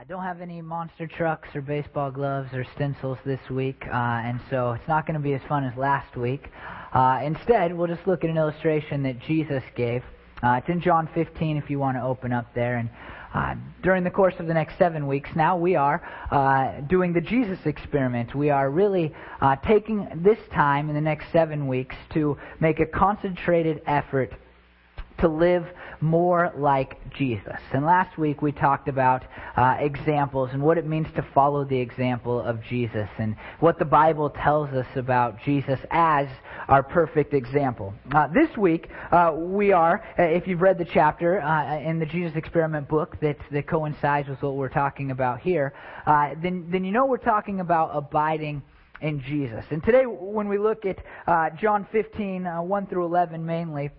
I don't have any monster trucks or baseball gloves or stencils this week, uh, and so it's not going to be as fun as last week. Uh, instead, we'll just look at an illustration that Jesus gave. Uh, it's in John 15 if you want to open up there. And uh, during the course of the next seven weeks, now we are uh, doing the Jesus experiment. We are really uh, taking this time in the next seven weeks to make a concentrated effort to live more like Jesus. And last week we talked about uh, examples and what it means to follow the example of Jesus and what the Bible tells us about Jesus as our perfect example. Uh, this week uh, we are, uh, if you've read the chapter uh, in the Jesus Experiment book that, that coincides with what we're talking about here, uh, then, then you know we're talking about abiding in Jesus. And today, when we look at John 15, 1 through 11 mainly,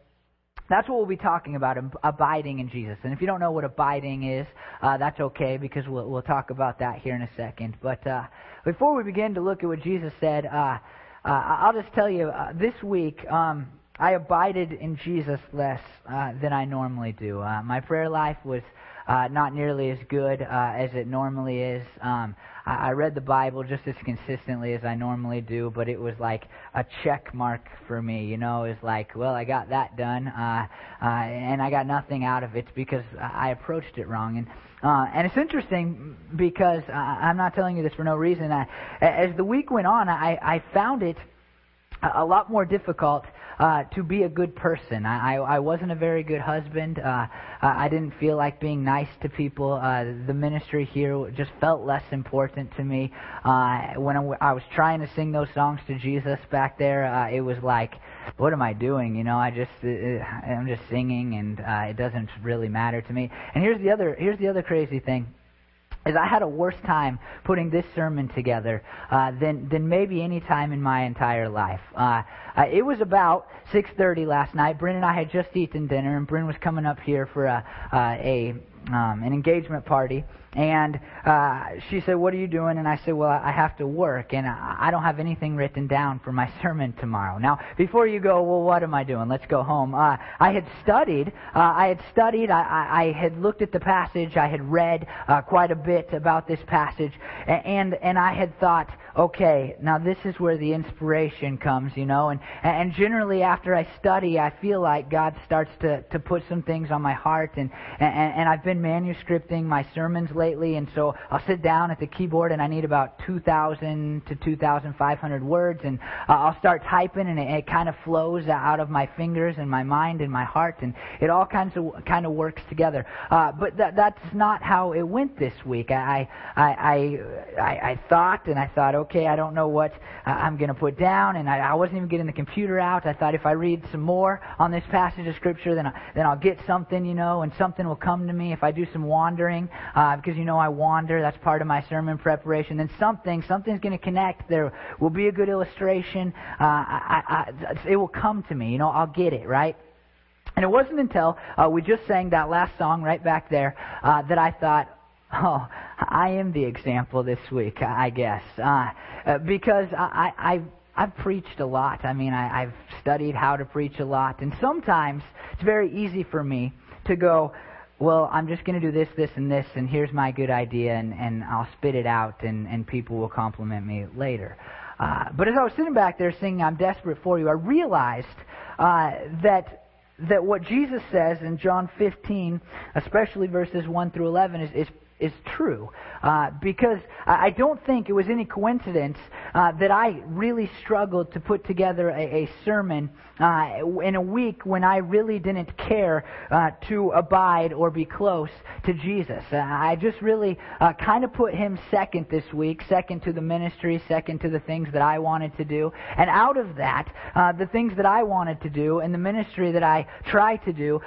that's what we'll be talking about, abiding in Jesus. And if you don't know what abiding is, uh, that's okay because we'll, we'll talk about that here in a second. But uh, before we begin to look at what Jesus said, uh, uh I'll just tell you uh, this week um, I abided in Jesus less uh, than I normally do. my prayer life was uh, not nearly as good uh, as it normally is. Um, I, I read the Bible just as consistently as I normally do, but it was like a check mark for me. You know, it was like, well, I got that done, uh, uh, and I got nothing out of it because I approached it wrong. And uh, and it's interesting because uh, I'm not telling you this for no reason. I, as the week went on, I, I found it a lot more difficult uh, to be a good person. I, I, I wasn't a very good husband. Uh, I didn't feel like being nice to people. Uh, the ministry here just felt less important to me. Uh, when I, I was trying to sing those songs to Jesus back there, uh, it was like, what am I doing? You know, I just uh, I'm just singing, and uh, it doesn't really matter to me. And here's the other here's the other crazy thing is I had a worse time putting this sermon together uh, than than maybe any time in my entire life. Uh, uh, it was about 6:30 last night. Bryn and I had just eaten dinner, and Bryn was coming up here for a uh, a um, an engagement party, and uh, she said, "What are you doing?" And I said, "Well, I have to work, and I don't have anything written down for my sermon tomorrow." Now, before you go, well, what am I doing? Let's go home. Uh, I had studied. Uh, I had studied. I, I, I had looked at the passage. I had read uh, quite a bit about this passage, and and I had thought, okay, now this is where the inspiration comes, you know. And and generally, after I study, I feel like God starts to to put some things on my heart, and and, and I've been manuscripting my sermons lately, and so I'll sit down at the keyboard and I need about 2,000 to 2,500 words, and uh, I'll start typing, and it, it kind of flows out of my fingers and my mind and my heart, and it all kinds of kind of works together. Uh, but that that's not how it went this week. I I I I, I thought, and I thought, okay, I don't know what uh, I'm going to put down, and I, I wasn't even getting the computer out. I thought if I read some more on this passage of scripture, then I, then I'll get something, you know, and something will come to me if I do some wandering. Uh, because you know I wander. That's part of my sermon preparation. Then something, something's going to connect. There will be a good illustration. Uh, I, I, it will come to me. You know, I'll get it right. And it wasn't until uh, we just sang that last song right back there uh, that I thought, oh, I am the example this week, I guess, uh, uh, because I, I, I've I've preached a lot. I mean, I, I've studied how to preach a lot, and sometimes it's very easy for me to go, well, I'm just going to do this, this, and this, and here's my good idea, and, and I'll spit it out, and, and people will compliment me later. Uh, but as I was sitting back there singing I'm Desperate for You, I realized uh, that, that what Jesus says in John 15, especially verses 1 through 11, is, is is true. Uh, because I don't think it was any coincidence uh, that I really struggled to put together a, a sermon uh, in a week when I really didn't care uh, to abide or be close to Jesus. Uh, I just really uh, kind of put him second this week, second to the ministry, second to the things that I wanted to do. And out of that, the things that I wanted to do and the ministry that I tried to do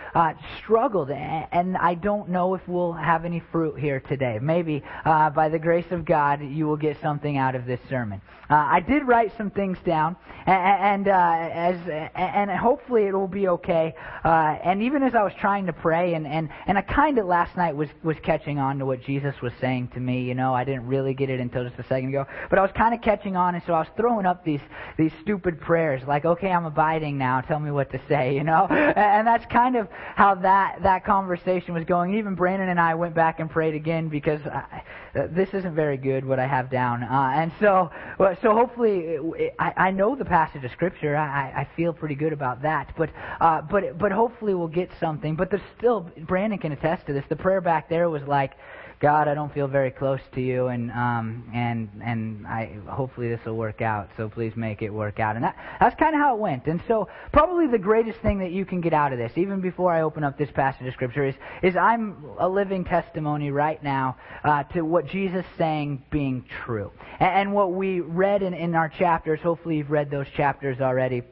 struggled. And I don't know if we'll have any fruit here today. Maybe uh, by the grace of God, you will get something out of this sermon. Uh, I did write some things down, and, and uh, as and hopefully it will be okay. Uh, and even as I was trying to pray, and and and I kind of last night was was catching on to what Jesus was saying to me. You know, I didn't really get it until just a second ago, but I was kind of catching on, and so I was throwing up these these stupid prayers, like, okay, I'm abiding now. Tell me what to say. You know, and that's kind of how that that conversation was going. Even Brandon and I went back and prayed again begin because I, uh, this isn't very good what I have down, uh, and so well, so hopefully I, I know the passage of scripture. I, I feel pretty good about that, but uh, but but hopefully we'll get something. But there's still Brandon can attest to this. The prayer back there was like God, I don't feel very close to you, and um, and and I hopefully this will work out. So please make it work out. And that, that's kind of how it went. And so probably the greatest thing that you can get out of this, even before I open up this passage of scripture, is is I'm a living testimony right now uh, to what Jesus saying being true, and, and what we read in in our chapters. Hopefully you've read those chapters already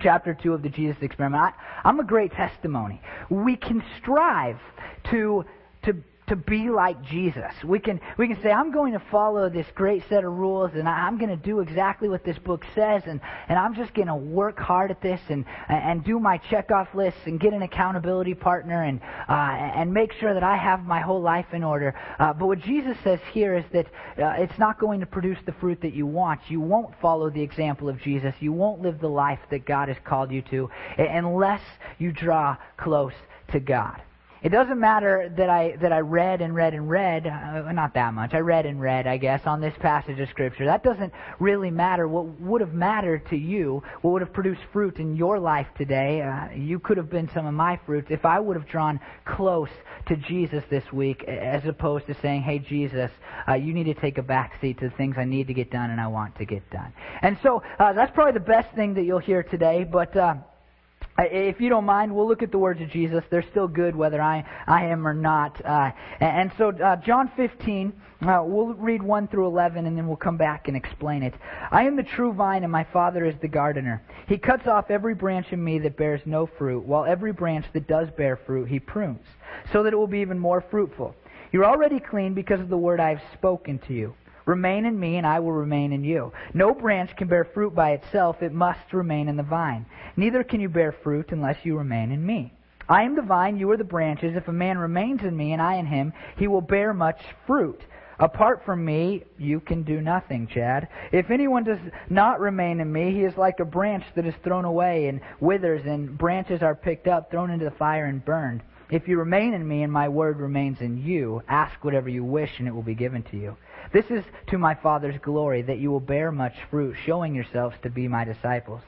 chapter 2 of the Jesus experiment. I, am a great testimony. We can strive to, to be like Jesus. We can we can say I'm going to follow this great set of rules and I'm going to do exactly what this book says and and I'm just going to work hard at this and and do my check off lists and get an accountability partner and uh, and make sure that I have my whole life in order. Uh, but what Jesus says here is that uh, it's not going to produce the fruit that you want. You won't follow the example of Jesus. You won't live the life that God has called you to unless you draw close to God. It doesn't matter that I that I read and read and read, uh, not that much. I read and read, I guess, on this passage of scripture. That doesn't really matter. What would have mattered to you, what would have produced fruit in your life today, uh, you could have been some of my fruits if I would have drawn close to Jesus this week, as opposed to saying, "Hey, Jesus, uh, you need to take a back seat to the things I need to get done and I want to get done." And so uh, that's probably the best thing that you'll hear today, but. Uh, if you don't mind, we'll look at the words of Jesus. They're still good whether I, I am or not. Uh, and so, uh, John 15, uh, we'll read 1 through 11 and then we'll come back and explain it. I am the true vine and my Father is the gardener. He cuts off every branch in me that bears no fruit, while every branch that does bear fruit he prunes, so that it will be even more fruitful. You're already clean because of the word I have spoken to you. Remain in me, and I will remain in you. No branch can bear fruit by itself, it must remain in the vine. Neither can you bear fruit unless you remain in me. I am the vine, you are the branches. If a man remains in me, and I in him, he will bear much fruit. Apart from me, you can do nothing, Chad. If anyone does not remain in me, he is like a branch that is thrown away and withers, and branches are picked up, thrown into the fire, and burned. If you remain in me, and my word remains in you, ask whatever you wish, and it will be given to you. This is to my Father's glory, that you will bear much fruit, showing yourselves to be my disciples.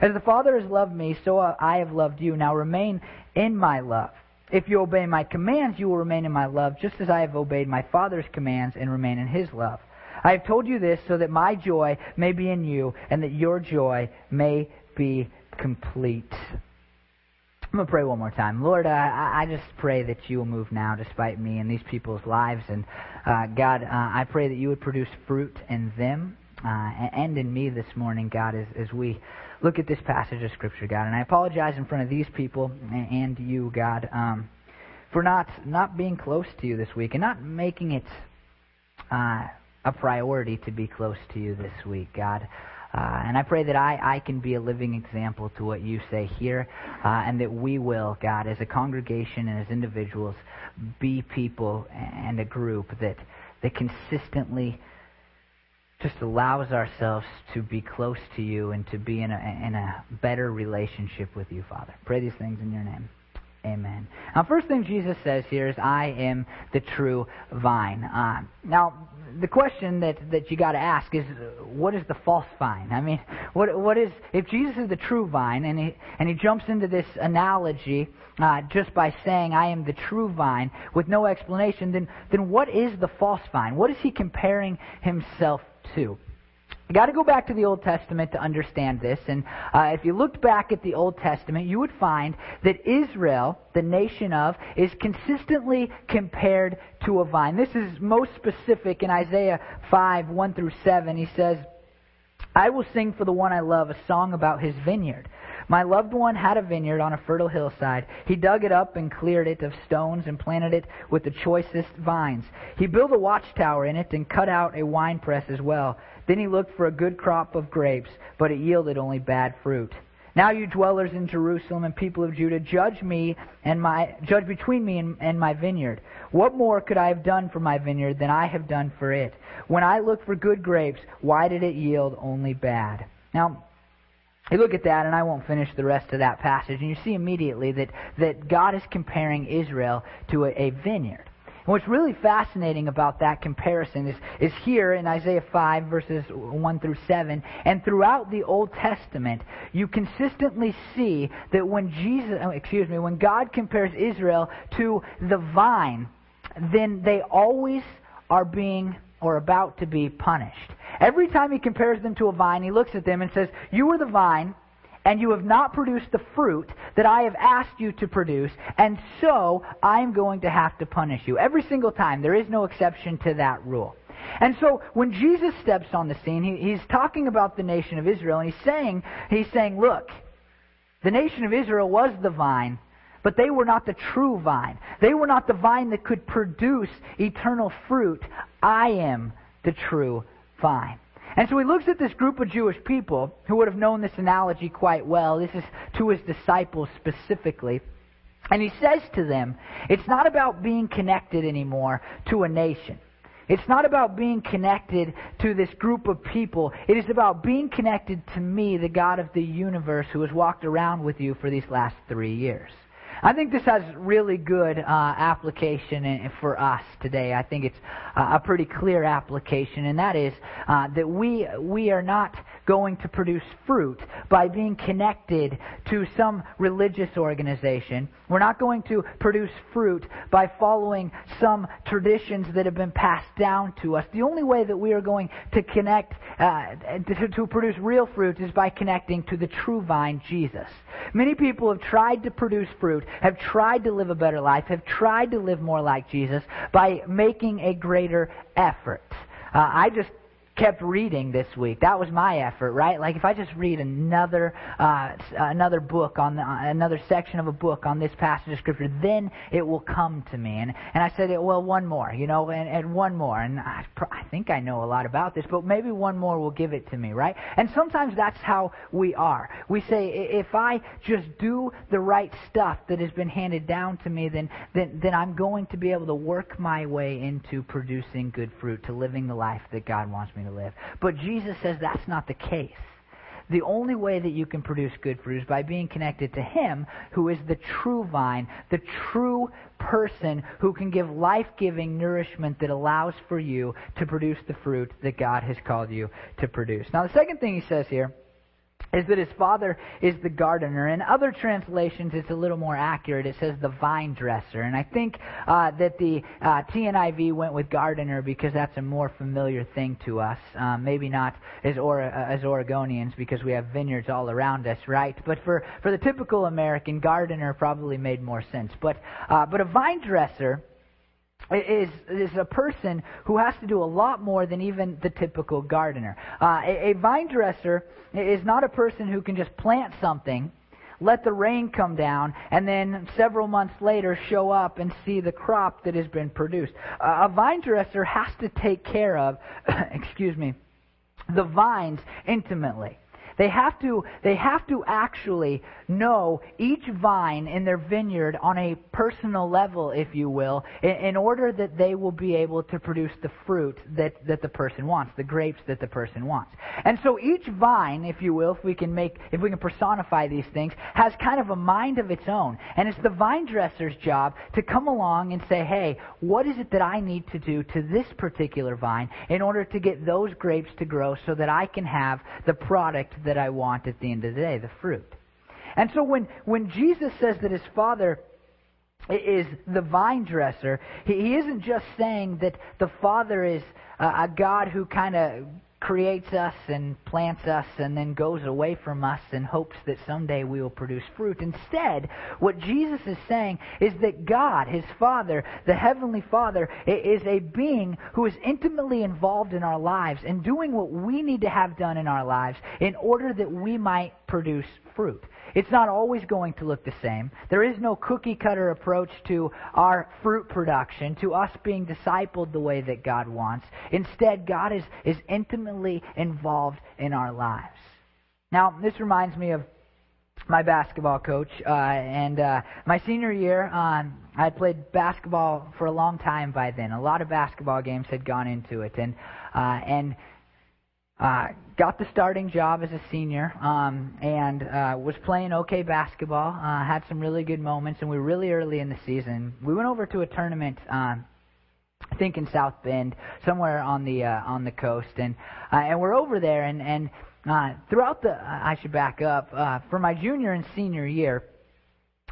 As the Father has loved me, so I have loved you. Now remain in my love. If you obey my commands, you will remain in my love, just as I have obeyed my Father's commands and remain in his love. I have told you this so that my joy may be in you, and that your joy may be complete. I'm going to pray one more time. Lord, uh, I just pray that you will move now despite me and these people's lives. And uh, God, uh, I pray that you would produce fruit in them uh, and in me this morning, God, as, as we look at this passage of Scripture, God. And I apologize in front of these people and you, God, um, for not, not being close to you this week and not making it uh, a priority to be close to you this week, God. Uh, and I pray that I, I can be a living example to what you say here, uh, and that we will, God, as a congregation and as individuals, be people and a group that, that consistently just allows ourselves to be close to you and to be in a, in a better relationship with you, Father. Pray these things in your name. Amen. Now, first thing Jesus says here is, I am the true vine. Uh, now, the question that, that you got to ask is, what is the false vine? I mean, what what is if Jesus is the true vine, and he and he jumps into this analogy uh, just by saying, "I am the true vine," with no explanation, then then what is the false vine? What is he comparing himself to? You got to go back to the Old Testament to understand this. And uh, if you looked back at the Old Testament, you would find that Israel, the nation of, is consistently compared to a vine. This is most specific in Isaiah 5, 1 through 7. He says, I will sing for the one I love a song about his vineyard. My loved one had a vineyard on a fertile hillside. He dug it up and cleared it of stones and planted it with the choicest vines. He built a watchtower in it and cut out a winepress as well. Then he looked for a good crop of grapes, but it yielded only bad fruit. Now you dwellers in Jerusalem and people of Judah, judge me and my judge between me and, and, my vineyard. What more could I have done for my vineyard than I have done for it? When I looked for good grapes, why did it yield only bad? Now, you look at that, and I won't finish the rest of that passage, and you see immediately that, that God is comparing Israel to a, a vineyard. And what's really fascinating about that comparison is, is here in Isaiah 5, verses 1 through 7, and throughout the Old Testament, you consistently see that when Jesus, oh, excuse me, when God compares Israel to the vine, then they always are being or about to be punished. Every time he compares them to a vine, he looks at them and says, You are the vine, and you have not produced the fruit that I have asked you to produce, and so I am going to have to punish you. Every single time. There is no exception to that rule. And so when Jesus steps on the scene, he, he's talking about the nation of Israel, and he's saying, he's saying, look, the nation of Israel was the vine, but they were not the true vine. They were not the vine that could produce eternal fruit. I am the true vine. And so he looks at this group of Jewish people who would have known this analogy quite well. This is to his disciples specifically. And he says to them, it's not about being connected anymore to a nation. It's not about being connected to this group of people. It is about being connected to me, the God of the universe, who has walked around with you for these last three years. I think this has really good uh, application for us today. I think it's a pretty clear application, and that is uh, that we we are not going to produce fruit by being connected to some religious organization. We're not going to produce fruit by following some traditions that have been passed down to us. The only way that we are going to connect, uh, to, to produce real fruit, is by connecting to the true vine, Jesus. Many people have tried to produce fruit, have tried to live a better life, have tried to live more like Jesus by making a greater effort. Uh, I just kept reading this week. That was my effort, right? Like if I just read another uh, another book on the, another section of a book on this passage of scripture, then it will come to me. And and I said, well, one more, you know, and, and one more. And I, I think I know a lot about this, but maybe one more will give it to me, right? And sometimes that's how we are. We say, if I just do the right stuff that has been handed down to me, then then then I'm going to be able to work my way into producing good fruit, to living the life that God wants me to live. But Jesus says that's not the case. The only way that you can produce good fruit is by being connected to Him, who is the true vine, the true person who can give life giving nourishment that allows for you to produce the fruit that God has called you to produce. Now, the second thing He says here is that his father is the gardener. In other translations, it's a little more accurate. It says the vine dresser. And I think uh, that the uh, TNIV went with gardener because that's a more familiar thing to us. Um, maybe not as, or, uh, as Oregonians because we have vineyards all around us, right? But for, for the typical American, gardener probably made more sense. But, uh, but a vine dresser is is a person who has to do a lot more than even the typical gardener. Uh, a, a vine dresser is not a person who can just plant something, let the rain come down, and then several months later show up and see the crop that has been produced. Uh, a vine dresser has to take care of, excuse me, the vines intimately. They have to, they have to actually know each vine in their vineyard on a personal level, if you will, in, in, order that they will be able to produce the fruit that, that the person wants, the grapes that the person wants. And so each vine, if you will, if we can make, if we can personify these things, has kind of a mind of its own. And it's the vine dresser's job to come along and say, hey, what is it that I need to do to this particular vine in order to get those grapes to grow so that I can have the product that I want at the end of the day, the fruit. And so when, when Jesus says that his Father is the vine dresser, he, he isn't just saying that the Father is a, a God who kind of creates us and plants us and then goes away from us and hopes that someday we will produce fruit. Instead, what Jesus is saying is that God, his Father, the Heavenly Father, is a being who is intimately involved in our lives and doing what we need to have done in our lives in order that we might produce fruit. It's not always going to look the same. There is no cookie cutter approach to our fruit production, to us being discipled the way that God wants. Instead, God is, is intimately involved in our lives. Now, this reminds me of my basketball coach. Uh, and uh, my senior year, um, I had played basketball for a long time by then. A lot of basketball games had gone into it, and uh, and uh, got the starting job as a senior um, and uh, was playing okay basketball. Uh, had some really good moments, and we were really early in the season. We went over to a tournament um, I think in South Bend, somewhere on the uh, on the coast, and uh, and we're over there, and and uh, throughout the I should back up uh, for my junior and senior year,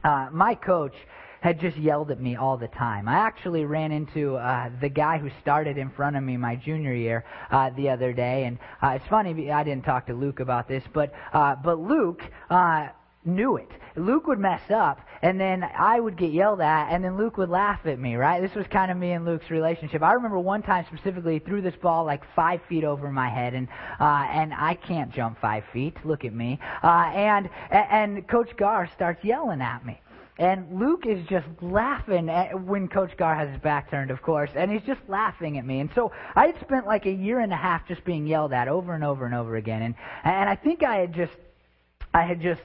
uh, my coach had just yelled at me all the time. I actually ran into uh, the guy who started in front of me my junior year uh, the other day, and uh, it's funny I didn't talk to Luke about this, but uh, but Luke. Uh, knew it. Luke would mess up, and then I would get yelled at, and then Luke would laugh at me, right? This was kind of me and Luke's relationship. I remember one time specifically, he threw this ball like five feet over my head, and uh, and I can't jump five feet. Look at me. Uh, and and Coach Gar starts yelling at me. And Luke is just laughing at, when Coach Gar has his back turned, of course, and he's just laughing at me. And so I had spent like a year and a half just being yelled at over and over and over again. And and I think I had just I had just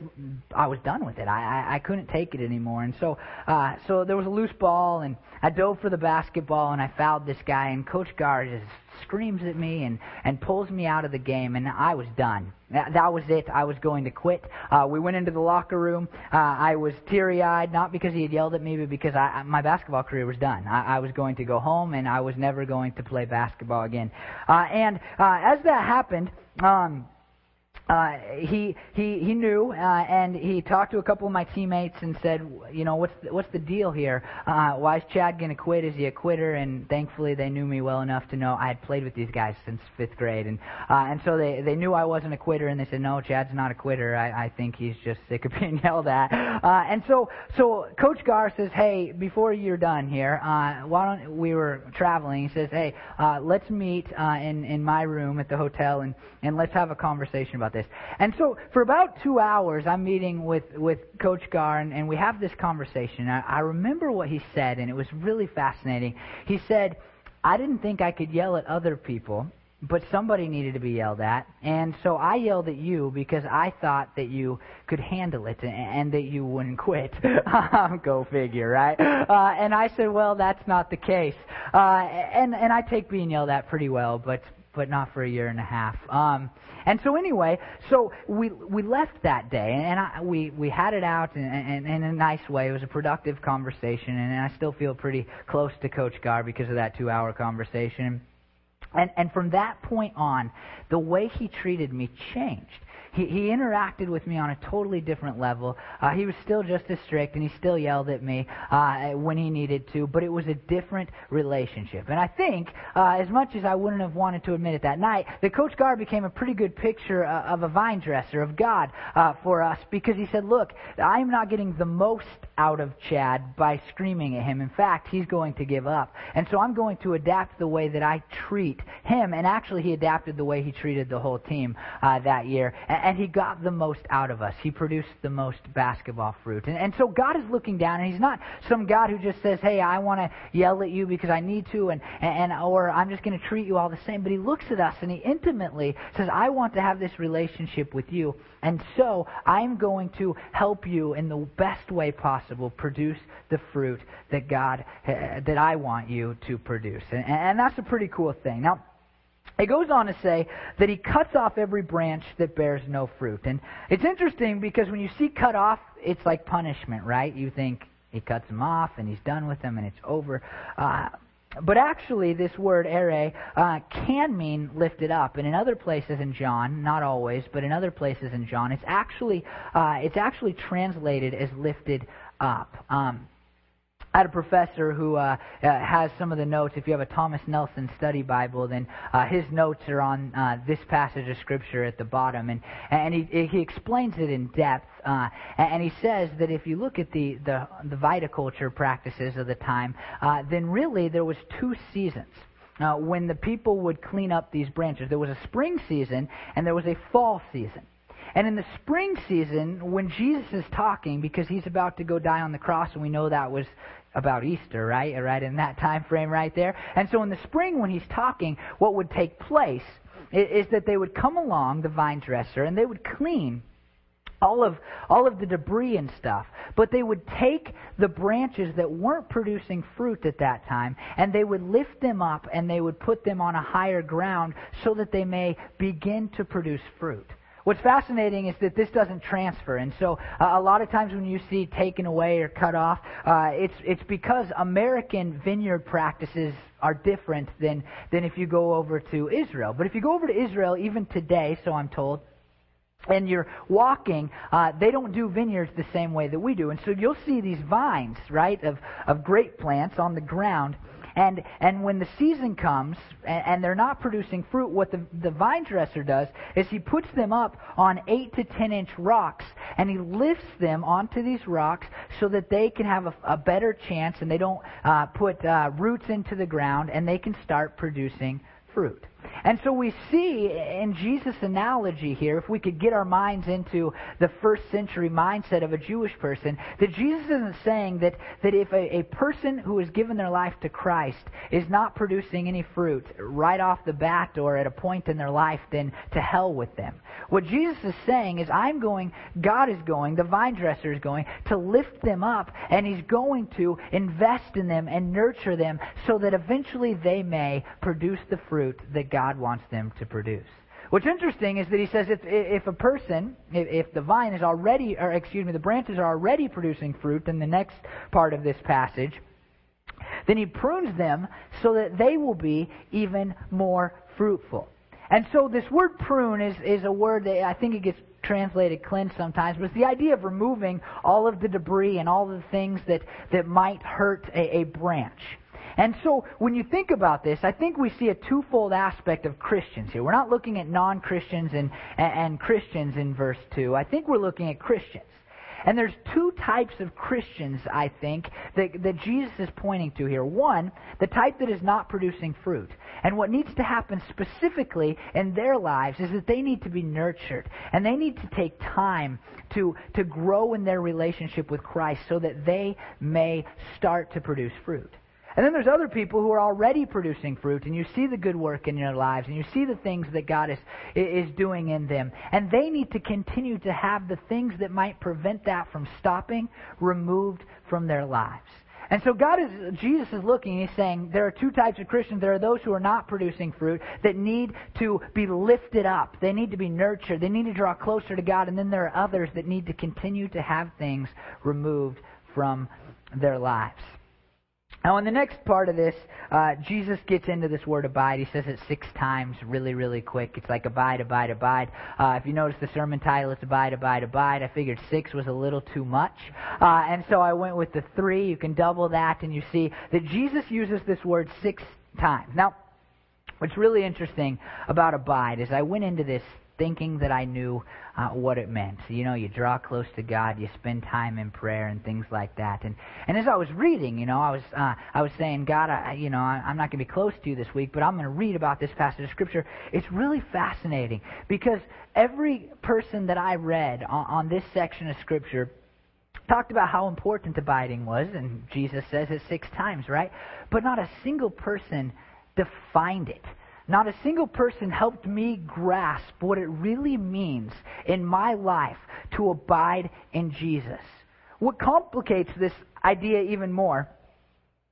I was done with it. I I, I couldn't take it anymore, and so uh, so there was a loose ball, and I dove for the basketball, and I fouled this guy, and Coach Gar just screams at me and and pulls me out of the game, and I was done. That, that was it. I was going to quit. Uh, we went into the locker room. Uh, I was teary-eyed, not because he had yelled at me, but because I, my basketball career was done. I, I was going to go home, and I was never going to play basketball again. Uh, and uh, as that happened. Um, uh, he he he knew, uh, and he talked to a couple of my teammates and said, you know, what's the, what's the deal here? Uh, why is Chad going to quit? Is he a quitter? And thankfully, they knew me well enough to know I had played with these guys since fifth grade, and uh, and so they they knew I wasn't a quitter, and they said, no, Chad's not a quitter. I, I think he's just sick of being yelled at. Uh, and so so Coach Gar says, hey, before you're done here, uh, why don't we were traveling? He says, hey, uh, let's meet uh, in in my room at the hotel and and let's have a conversation about this. And so for about two hours, I'm meeting with, with Coach Gar, and, and we have this conversation. I, I remember what he said, and it was really fascinating. He said, I didn't think I could yell at other people, but somebody needed to be yelled at. And so I yelled at you because I thought that you could handle it and, and that you wouldn't quit. Go figure, right? Uh, and I said, well, that's not the case. Uh, and, and I take being yelled at pretty well, but, but not for a year and a half. Um, and so anyway, so we we left that day, and I, we we had it out in, in, in a nice way. It was a productive conversation, and I still feel pretty close to Coach Gar because of that two-hour conversation. And and from that point on, the way he treated me changed. He, he interacted with me on a totally different level. Uh, he was still just as strict, and he still yelled at me uh, when he needed to, but it was a different relationship. And I think, uh, as much as I wouldn't have wanted to admit it that night, that Coach Gar became a pretty good picture uh, of a vine dresser, of God uh, for us, because he said, Look, I'm not getting the most out of Chad by screaming at him. In fact, he's going to give up. And so I'm going to adapt the way that I treat him. And actually, he adapted the way he treated the whole team uh, that year. And he got the most out of us. He produced the most basketball fruit. And, and so God is looking down, and He's not some God who just says, "Hey, I want to yell at you because I need to," and, and or I'm just going to treat you all the same. But He looks at us and He intimately says, "I want to have this relationship with you, and so I'm going to help you in the best way possible produce the fruit that God uh, that I want you to produce." And, and that's a pretty cool thing. Now. It goes on to say that he cuts off every branch that bears no fruit. And it's interesting because when you see cut off, it's like punishment, right? You think he cuts them off and he's done with them and it's over. Uh, but actually, this word ere uh, can mean lifted up, and in other places in John, not always, but in other places in John, it's actually uh, it's actually translated as lifted up. Um, Had a professor who uh, uh, has some of the notes. If you have a Thomas Nelson study Bible, then uh, his notes are on uh, this passage of Scripture at the bottom, and and he he explains it in depth. Uh, and he says that if you look at the the, the viticulture practices of the time, uh, then really there was two seasons. Uh, when the people would clean up these branches, there was a spring season and there was a fall season. And in the spring season, when Jesus is talking, because he's about to go die on the cross, and we know that was about Easter, right? Right in that time frame right there. And so in the spring when he's talking, what would take place is, is that they would come along, the vine dresser, and they would clean all of all of the debris and stuff but they would take the branches that weren't producing fruit at that time and they would lift them up and they would put them on a higher ground so that they may begin to produce fruit What's fascinating is that this doesn't transfer, and so uh, a lot of times when you see taken away or cut off, uh, it's it's because American vineyard practices are different than, than if you go over to Israel. But if you go over to Israel, even today, so I'm told, and you're walking, uh, they don't do vineyards the same way that we do. And so you'll see these vines, right, of, of grape plants on the ground. And, and when the season comes and, and they're not producing fruit, what the, the vine dresser does is he puts them up on 8 to 10 inch rocks and he lifts them onto these rocks so that they can have a, a better chance and they don't uh, put uh, roots into the ground and they can start producing fruit. And so we see in Jesus' analogy here, if we could get our minds into the first century mindset of a Jewish person, that Jesus isn't saying that, that if a, a person who has given their life to Christ is not producing any fruit right off the bat or at a point in their life, then to hell with them. What Jesus is saying is, I'm going, God is going, the vine dresser is going to lift them up, and He's going to invest in them and nurture them so that eventually they may produce the fruit that God God wants them to produce. What's interesting is that he says if, if a person, if, the vine is already, or excuse me, the branches are already producing fruit in the next part of this passage, then he prunes them so that they will be even more fruitful. And so this word prune is, is a word that I think it gets translated cleanse sometimes, but it's the idea of removing all of the debris and all the things that, that might hurt a, a branch. And so when you think about this, I think we see a twofold aspect of Christians here. We're not looking at non Christians and, and Christians in verse 2. I think we're looking at Christians. And there's two types of Christians, I think, that, that Jesus is pointing to here. One, the type that is not producing fruit. And what needs to happen specifically in their lives is that they need to be nurtured. And they need to take time to, to grow in their relationship with Christ so that they may start to produce fruit. And then there's other people who are already producing fruit, and you see the good work in their lives, and you see the things that God is, is doing in them. And they need to continue to have the things that might prevent that from stopping removed from their lives. And so God is, Jesus is looking, and he's saying there are two types of Christians. There are those who are not producing fruit that need to be lifted up. They need to be nurtured. They need to draw closer to God. And then there are others that need to continue to have things removed from their lives. Now, in the next part of this, uh, Jesus gets into this word abide. He says it six times really, really quick. It's like abide, abide, abide. Uh, if you notice the sermon title, it's abide, abide, abide. I figured six was a little too much. Uh, and so I went with the three. You can double that, and you see that Jesus uses this word six times. Now, what's really interesting about abide is I went into this thinking that I knew uh, what it meant. You know, you draw close to God, you spend time in prayer and things like that. And and as I was reading, you know, I was uh, I was saying, God, I, you know, I, I'm not going to be close to you this week, but I'm going to read about this passage of Scripture. It's really fascinating because every person that I read on, on this section of Scripture talked about how important abiding was, and Jesus says it six times, right? But not a single person defined it. Not a single person helped me grasp what it really means in my life to abide in Jesus. What complicates this idea even more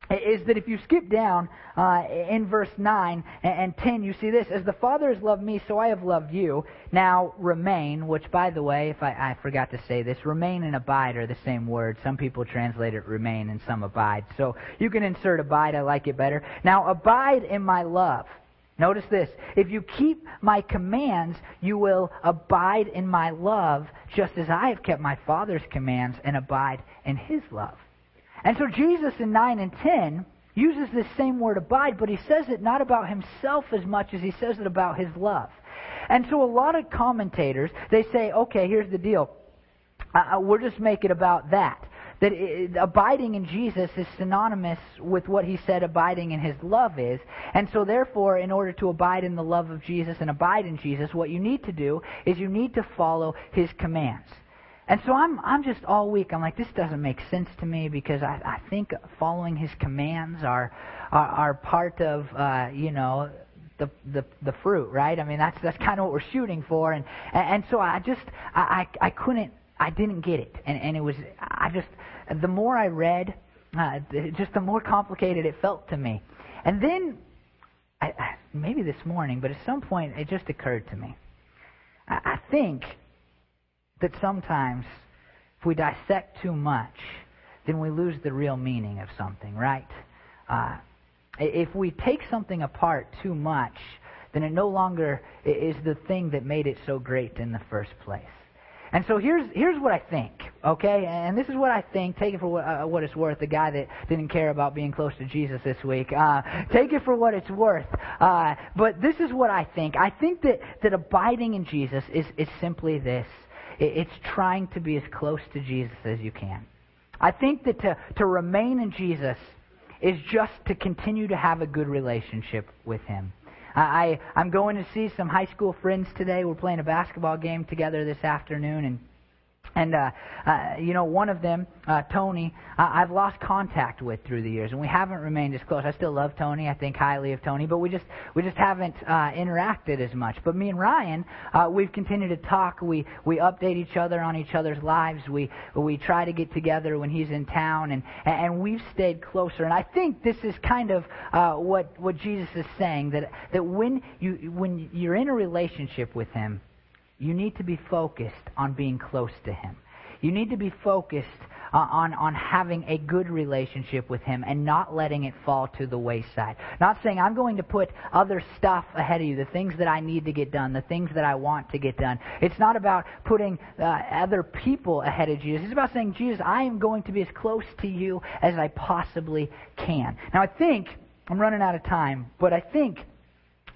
is that if you skip down uh, in verse 9 and 10, you see this As the Father has loved me, so I have loved you. Now remain, which, by the way, if I, I forgot to say this, remain and abide are the same word. Some people translate it remain and some abide. So you can insert abide, I like it better. Now abide in my love. Notice this. If you keep my commands, you will abide in my love, just as I have kept my Father's commands and abide in his love. And so Jesus in 9 and 10 uses this same word abide, but he says it not about himself as much as he says it about his love. And so a lot of commentators, they say, okay, here's the deal. Uh, uh we'll just make it about that that it, abiding in Jesus is synonymous with what he said abiding in his love is. And so, therefore, in order to abide in the love of Jesus and abide in Jesus, what you need to do is you need to follow his commands. And so I'm I'm just all week I'm like this doesn't make sense to me because I I think following his commands are are, are part of uh, you know the the the fruit right I mean that's that's kind of what we're shooting for and and, and so I just I, I I couldn't I didn't get it and and it was I just the more I read, uh, just the more complicated it felt to me. And then, I, I, maybe this morning, but at some point it just occurred to me. I, I think that sometimes if we dissect too much, then we lose the real meaning of something, right? Uh, if we take something apart too much, then it no longer is the thing that made it so great in the first place. And so here's here's what I think, okay? And this is what I think. Take it for what, uh, what it's worth. The guy that didn't care about being close to Jesus this week, uh, take it for what it's worth. Uh, but this is what I think. I think that that abiding in Jesus is is simply this. It's trying to be as close to Jesus as you can. I think that to to remain in Jesus is just to continue to have a good relationship with Him. I, I'm going to see some high school friends today. We're playing a basketball game together this afternoon, and and, uh, uh, you know, one of them, uh, Tony, uh, I've lost contact with through the years, and we haven't remained as close. I still love Tony. I think highly of Tony, but we just, we just haven't, uh, interacted as much. But me and Ryan, uh, we've continued to talk. We, we update each other on each other's lives. We, we try to get together when he's in town, and, and we've stayed closer. And I think this is kind of, uh, what, what Jesus is saying, that, that when you, when you're in a relationship with him, you need to be focused on being close to Him. You need to be focused uh, on, on having a good relationship with Him and not letting it fall to the wayside. Not saying, I'm going to put other stuff ahead of you, the things that I need to get done, the things that I want to get done. It's not about putting uh, other people ahead of Jesus. It's about saying, Jesus, I am going to be as close to you as I possibly can. Now, I think, I'm running out of time, but I think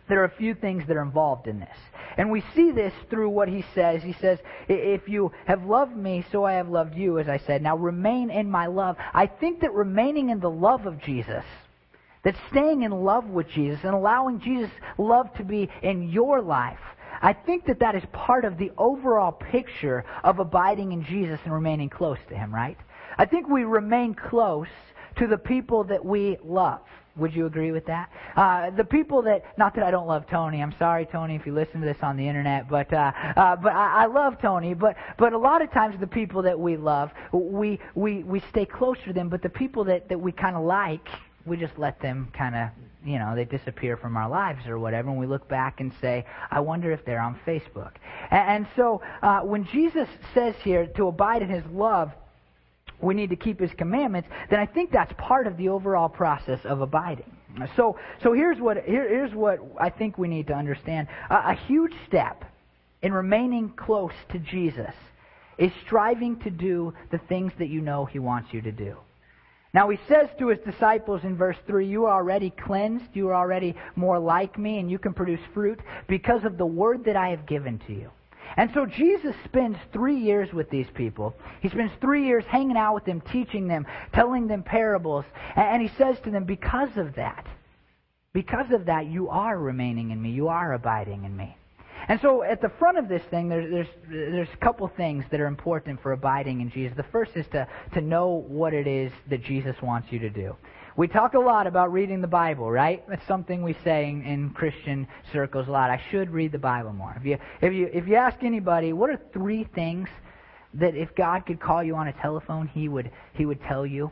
there are a few things that are involved in this. And we see this through what he says. He says, If you have loved me, so I have loved you, as I said. Now remain in my love. I think that remaining in the love of Jesus, that staying in love with Jesus and allowing Jesus' love to be in your life, I think that that is part of the overall picture of abiding in Jesus and remaining close to him, right? I think we remain close to the people that we love. Would you agree with that? Uh, the people that, not that I don't love Tony. I'm sorry, Tony, if you listen to this on the internet, but uh, uh, but I, I love Tony. But but a lot of times the people that we love, we we we stay close to them. But the people that that we kind of like, we just let them kind of you know they disappear from our lives or whatever and we look back and say i wonder if they're on facebook and, and so uh, when jesus says here to abide in his love we need to keep his commandments, then I think that's part of the overall process of abiding. So, so here's what here, here's what I think we need to understand. A, a huge step in remaining close to Jesus is striving to do the things that you know he wants you to do. Now he says to his disciples in verse 3, You are already cleansed, you are already more like me, and you can produce fruit because of the word that I have given to you. And so Jesus spends three years with these people. He spends three years hanging out with them, teaching them, telling them parables. And he says to them, because of that, because of that, you are remaining in me. You are abiding in me. And so at the front of this thing, there's, there's, there's a couple things that are important for abiding in Jesus. The first is to, to know what it is that Jesus wants you to do. We talk a lot about reading the Bible, right? That's something we say in, in Christian circles a lot. I should read the Bible more. If you, if you, if you ask anybody, what are three things that if God could call you on a telephone, He would, He would tell you?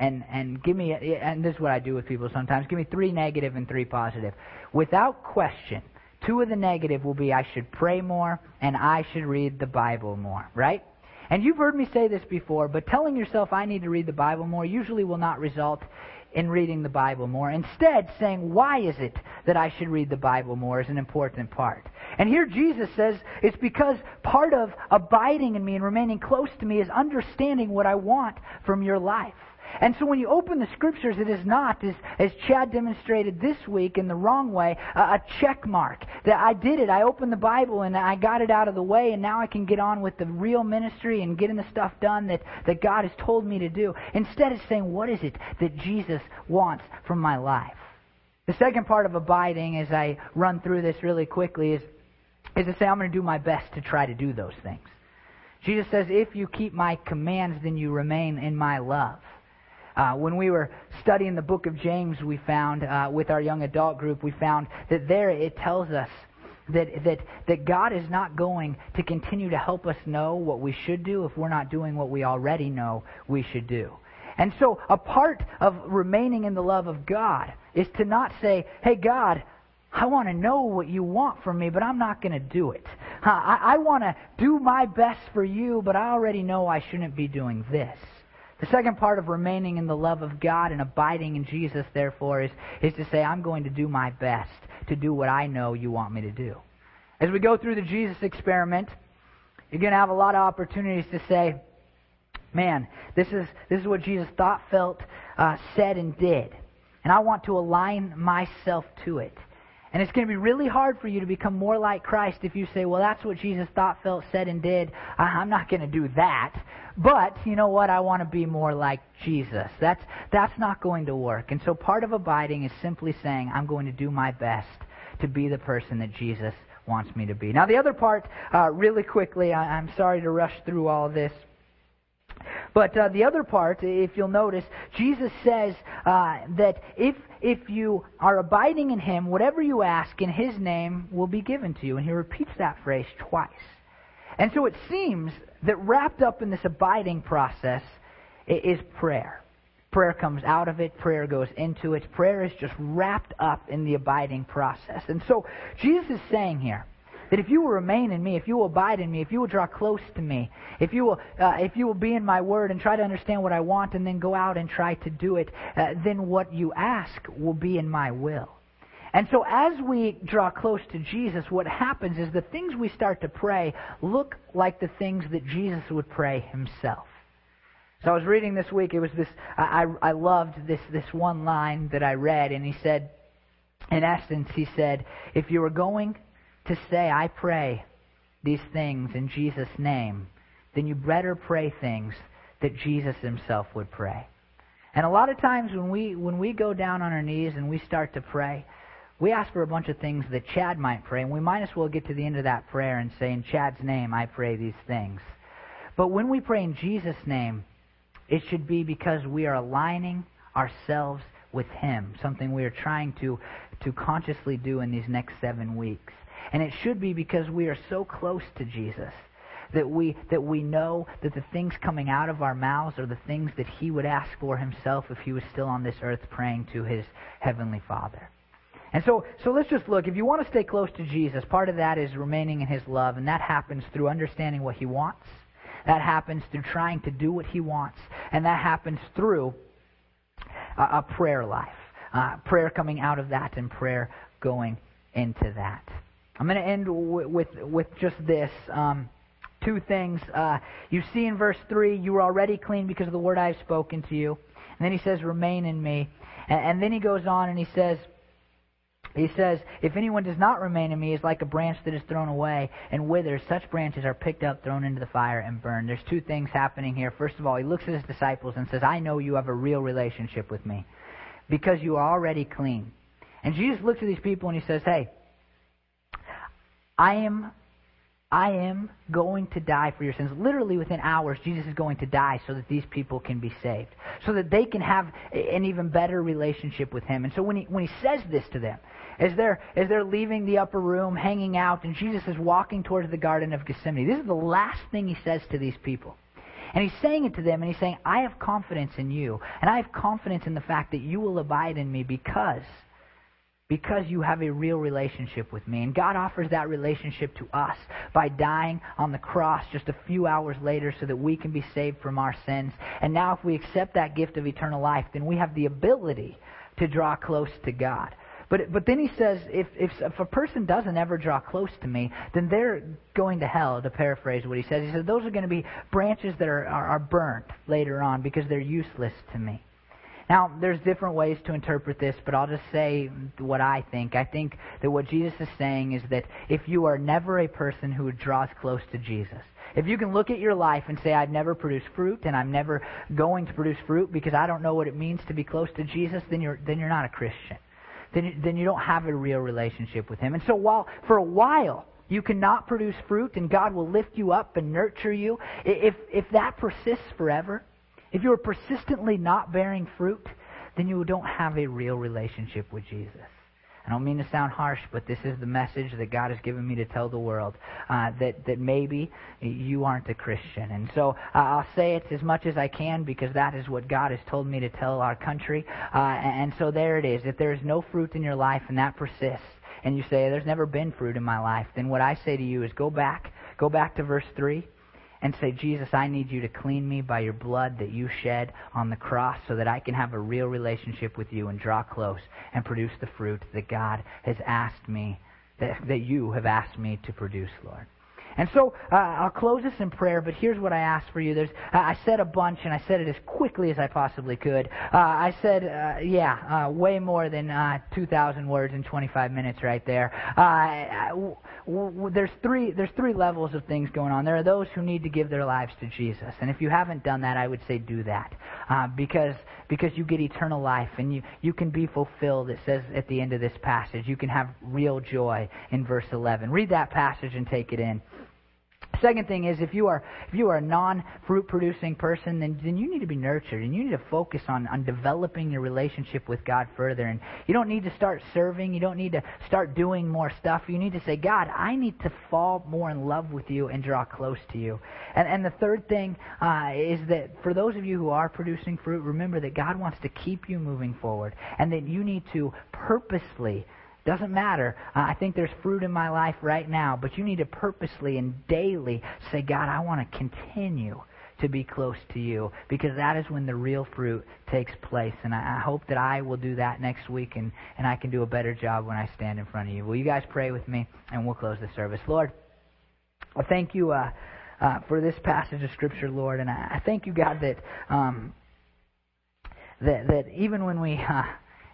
And, and give me, and this is what I do with people sometimes, give me three negative and three positive. Without question, two of the negative will be I should pray more and I should read the Bible more, right? And you've heard me say this before, but telling yourself I need to read the Bible more usually will not result in reading the Bible more. Instead, saying, why is it that I should read the Bible more is an important part. And here Jesus says it's because part of abiding in me and remaining close to me is understanding what I want from your life. And so when you open the scriptures, it is not, as, as Chad demonstrated this week in the wrong way, a, a check mark. That I did it. I opened the Bible and I got it out of the way and now I can get on with the real ministry and getting the stuff done that, that God has told me to do. Instead of saying, what is it that Jesus wants from my life? The second part of abiding, as I run through this really quickly, is, is to say, I'm going to do my best to try to do those things. Jesus says, if you keep my commands, then you remain in my love. Uh, when we were studying the book of James, we found, uh, with our young adult group, we found that there it tells us that, that, that God is not going to continue to help us know what we should do if we're not doing what we already know we should do. And so, a part of remaining in the love of God is to not say, hey, God, I want to know what you want from me, but I'm not going to do it. I, I want to do my best for you, but I already know I shouldn't be doing this. The second part of remaining in the love of God and abiding in Jesus, therefore, is, is to say, I'm going to do my best to do what I know you want me to do. As we go through the Jesus experiment, you're going to have a lot of opportunities to say, man, this is, this is what Jesus thought, felt, uh, said, and did. And I want to align myself to it. And it's going to be really hard for you to become more like Christ if you say, well, that's what Jesus thought, felt, said, and did. I'm not going to do that. But, you know what? I want to be more like Jesus. That's, that's not going to work. And so part of abiding is simply saying, I'm going to do my best to be the person that Jesus wants me to be. Now, the other part, uh, really quickly, I, I'm sorry to rush through all this. But uh, the other part, if you'll notice, Jesus says uh, that if if you are abiding in Him, whatever you ask in His name will be given to you. And He repeats that phrase twice. And so it seems that wrapped up in this abiding process is prayer. Prayer comes out of it, prayer goes into it. Prayer is just wrapped up in the abiding process. And so Jesus is saying here that if you will remain in me, if you will abide in me, if you will draw close to me, if you will, uh, if you will be in my word and try to understand what I want and then go out and try to do it, uh, then what you ask will be in my will. And so as we draw close to Jesus, what happens is the things we start to pray look like the things that Jesus would pray himself. So I was reading this week, it was this, I, I loved this, this one line that I read, and he said, in essence, he said, if you are going to say, I pray these things in Jesus' name, then you better pray things that Jesus himself would pray. And a lot of times when we when we go down on our knees and we start to pray, we ask for a bunch of things that Chad might pray, and we might as well get to the end of that prayer and say, In Chad's name I pray these things. But when we pray in Jesus' name, it should be because we are aligning ourselves with Him, something we are trying to, to consciously do in these next seven weeks. And it should be because we are so close to Jesus that we that we know that the things coming out of our mouths are the things that he would ask for himself if he was still on this earth praying to his heavenly Father. And so so let's just look. If you want to stay close to Jesus, part of that is remaining in his love, and that happens through understanding what he wants. That happens through trying to do what he wants, and that happens through a, a prayer life. Uh, prayer coming out of that and prayer going into that. I'm going to end with, with just this. Um, two things. Uh, you see in verse 3, you are already clean because of the word I have spoken to you. And then he says, remain in me. And, and then he goes on and he says, he says, If anyone does not remain in me, is like a branch that is thrown away and withers. Such branches are picked up, thrown into the fire, and burned. There's two things happening here. First of all, he looks at his disciples and says, I know you have a real relationship with me because you are already clean. And Jesus looks at these people and he says, Hey, I am I am going to die for your sins. Literally within hours, Jesus is going to die so that these people can be saved, so that they can have an even better relationship with Him. And so when He, when he says this to them, as they're, as they're leaving the upper room, hanging out, and Jesus is walking towards the Garden of Gethsemane, this is the last thing He says to these people. And He's saying it to them, and He's saying, I have confidence in you, and I have confidence in the fact that you will abide in me because because you have a real relationship with me. And God offers that relationship to us by dying on the cross just a few hours later so that we can be saved from our sins. And now, if we accept that gift of eternal life, then we have the ability to draw close to God. But, but then he says, if, if, if a person doesn't ever draw close to me, then they're going to hell, to paraphrase what he says. He says, those are going to be branches that are, are, are burnt later on because they're useless to me. Now, there's different ways to interpret this, but I'll just say what I think. I think that what Jesus is saying is that if you are never a person who draws close to Jesus, if you can look at your life and say, I've never produced fruit and I'm never going to produce fruit because I don't know what it means to be close to Jesus, then you're, then you're not a Christian. Then you, then you don't have a real relationship with Him. And so while, for a while, you cannot produce fruit and God will lift you up and nurture you, if, if that persists forever, if you are persistently not bearing fruit, then you don't have a real relationship with Jesus. I don't mean to sound harsh, but this is the message that God has given me to tell the world uh, that that maybe you aren't a Christian, and so uh, I'll say it as much as I can because that is what God has told me to tell our country. Uh, and so there it is. If there is no fruit in your life and that persists, and you say there's never been fruit in my life, then what I say to you is go back, go back to verse three, and say, Jesus, I need you to clean me by your blood that you shed on the cross so that I can have a real relationship with you and draw close and produce the fruit that God has asked me, that, that you have asked me to produce, Lord. And so uh, I'll close this in prayer, but here's what I ask for you. There's, I said a bunch, and I said it as quickly as I possibly could. Uh, I said, uh, yeah, uh, way more than uh, 2,000 words in 25 minutes right there. Uh, w- w- there's three there's three levels of things going on. There are those who need to give their lives to Jesus, and if you haven't done that, I would say do that because because you get eternal life and you you can be fulfilled. It says at the end of this passage, you can have real joy in verse 11. Read that passage and take it in. Second thing is if you are if you are a non fruit producing person, then then you need to be nurtured and you need to focus on on developing your relationship with God further. And you don't need to start serving. You don't need to start doing more stuff. You need to say, God, I need to fall more in love with you and draw close to you. And and the third thing uh, is that for those of you who are producing fruit, remember that God wants to keep you moving forward, and that you need to purposefully doesn't matter. Uh, I think there's fruit in my life right now, but you need to purposely and daily say, God, I want to continue to be close to you because that is when the real fruit takes place. And I, hope that I will do that next week and, and I can do a better job when I stand in front of you. Will you guys pray with me and we'll close the service? Lord, I thank you uh, uh, for this passage of Scripture, Lord, and I, I thank you, God, that um, that that even when we uh,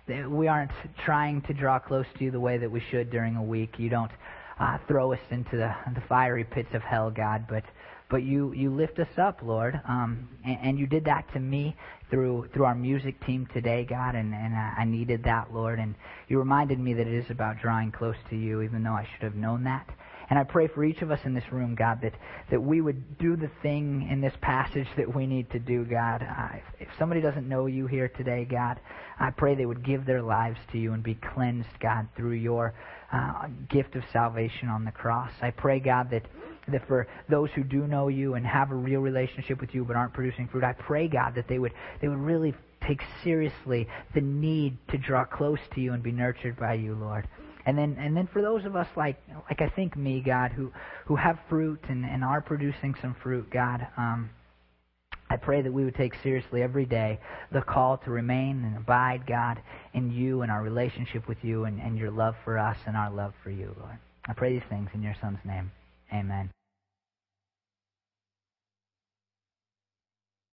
we aren't trying to draw close to you the way that we should during a week. You don't uh, throw us into the, the fiery pits of hell, God, but but you you lift us up, Lord, um, and, and you did that to me through through our music team today, God, and and I needed that, Lord, and you reminded me that it is about drawing close to you, even though I should have known that. And I pray for each of us in this room, God, that, that we would do the thing in this passage that we need to do, God. Uh, if, if somebody doesn't know you here today, God, I pray they would give their lives to you and be cleansed, God, through your uh, gift of salvation on the cross. I pray, God, that that for those who do know you and have a real relationship with you but aren't producing fruit, I pray, God, that they would they would really take seriously the need to draw close to you and be nurtured by you, Lord. And then and then for those of us like like I think me, God, who who have fruit and, and are producing some fruit, God, um, I pray that we would take seriously every day the call to remain and abide, God, in you and our relationship with you and, and your love for us and our love for you, Lord. I pray these things in your Son's name. Amen.